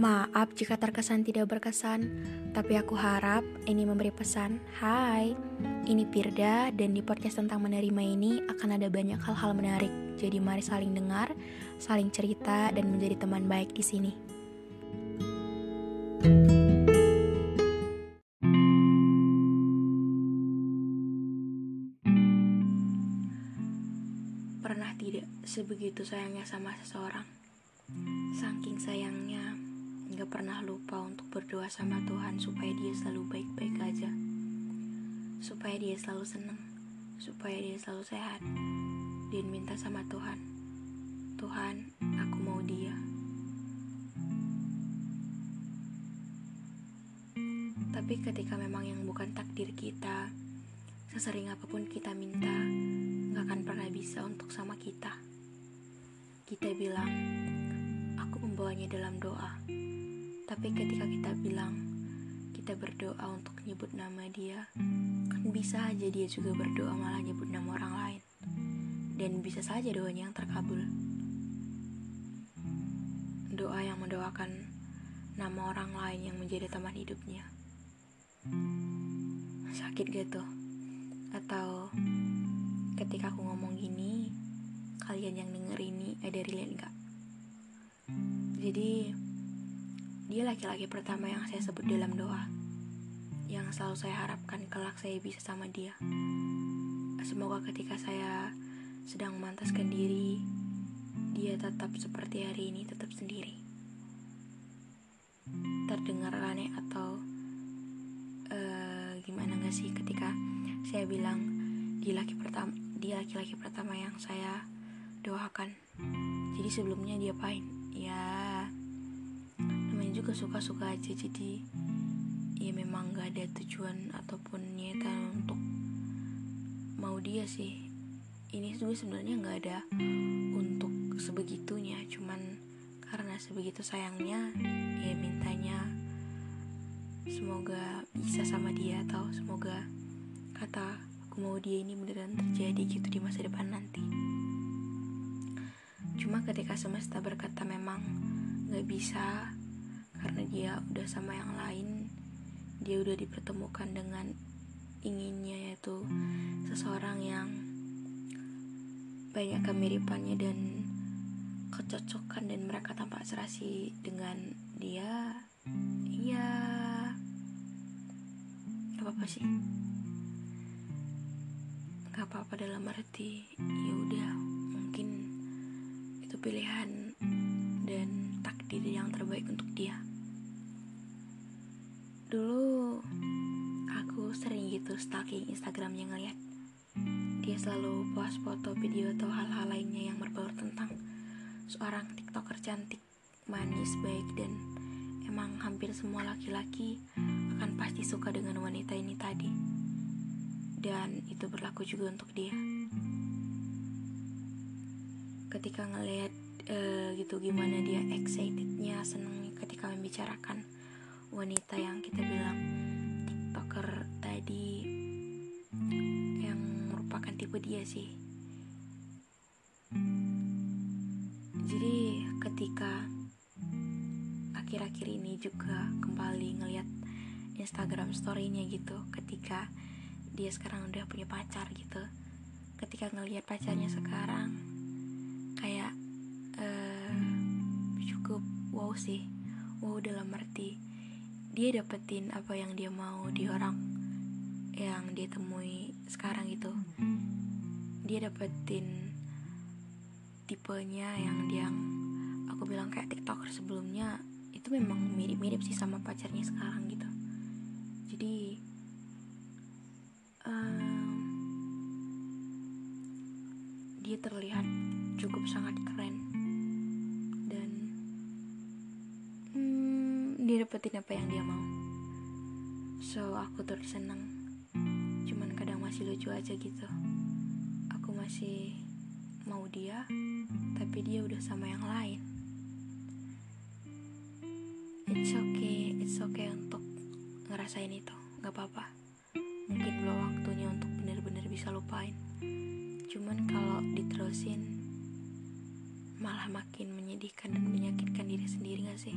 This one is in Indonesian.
Maaf jika terkesan tidak berkesan, tapi aku harap ini memberi pesan. Hai, ini Pirda dan di podcast tentang menerima ini akan ada banyak hal-hal menarik. Jadi mari saling dengar, saling cerita dan menjadi teman baik di sini. Pernah tidak sebegitu sayangnya sama seseorang? Saking sayangnya, Gak pernah lupa untuk berdoa sama Tuhan supaya dia selalu baik-baik aja. Supaya dia selalu senang, supaya dia selalu sehat. Dan minta sama Tuhan, Tuhan, aku mau dia. Tapi ketika memang yang bukan takdir kita, sesering apa pun kita minta, gak akan pernah bisa untuk sama kita. Kita bilang, aku membawanya dalam doa. Tapi ketika kita bilang, kita berdoa untuk nyebut nama dia, kan bisa aja dia juga berdoa malah nyebut nama orang lain. Dan bisa saja doanya yang terkabul. Doa yang mendoakan nama orang lain yang menjadi teman hidupnya. Sakit gitu. Atau ketika aku ngomong gini, kalian yang denger ini ada relate gak? Jadi, dia laki-laki pertama yang saya sebut dalam doa, yang selalu saya harapkan kelak saya bisa sama dia. Semoga ketika saya sedang memantaskan diri, dia tetap seperti hari ini, tetap sendiri. Terdengar aneh atau uh, gimana gak sih ketika saya bilang dia laki pertama, dia laki-laki pertama yang saya doakan. Jadi sebelumnya dia pain, ya juga suka-suka aja jadi ya memang gak ada tujuan ataupun niatan untuk mau dia sih. Ini juga sebenarnya nggak ada untuk sebegitunya cuman karena sebegitu sayangnya ya mintanya semoga bisa sama dia atau semoga kata aku mau dia ini beneran terjadi gitu di masa depan nanti. Cuma ketika semesta berkata memang nggak bisa karena dia udah sama yang lain. Dia udah dipertemukan dengan inginnya yaitu seseorang yang banyak kemiripannya dan kecocokan dan mereka tampak serasi dengan dia. Iya. Gak apa-apa sih. Gak apa-apa dalam arti ya udah mungkin itu pilihan Instagramnya ngeliat dia selalu post foto, video atau hal-hal lainnya yang berbaur tentang seorang tiktoker cantik, manis, baik dan emang hampir semua laki-laki akan pasti suka dengan wanita ini tadi. Dan itu berlaku juga untuk dia. Ketika ngeliat uh, gitu gimana dia excitednya, seneng ketika membicarakan wanita yang kita bilang tiktoker tadi yang merupakan tipe dia sih. Jadi ketika akhir-akhir ini juga kembali ngeliat Instagram story-nya gitu ketika dia sekarang udah punya pacar gitu ketika ngeliat pacarnya sekarang kayak uh, cukup wow sih. Wow dalam arti dia dapetin apa yang dia mau di orang yang dia temui sekarang itu. Dia dapetin tipenya yang dia aku bilang kayak tiktoker sebelumnya itu memang mirip-mirip sih sama pacarnya sekarang gitu. Jadi um, dia terlihat cukup sangat keren. Dan hmm, dia dapetin apa yang dia mau. So aku cuman kadang masih lucu aja gitu. Aku masih mau dia tapi dia udah sama yang lain. It's okay it's okay untuk ngerasain itu. Nggak apa-apa. Mungkin belum waktunya untuk bener-bener bisa lupain. Cuman kalau diterusin malah makin menyedihkan dan menyakitkan diri sendiri gak sih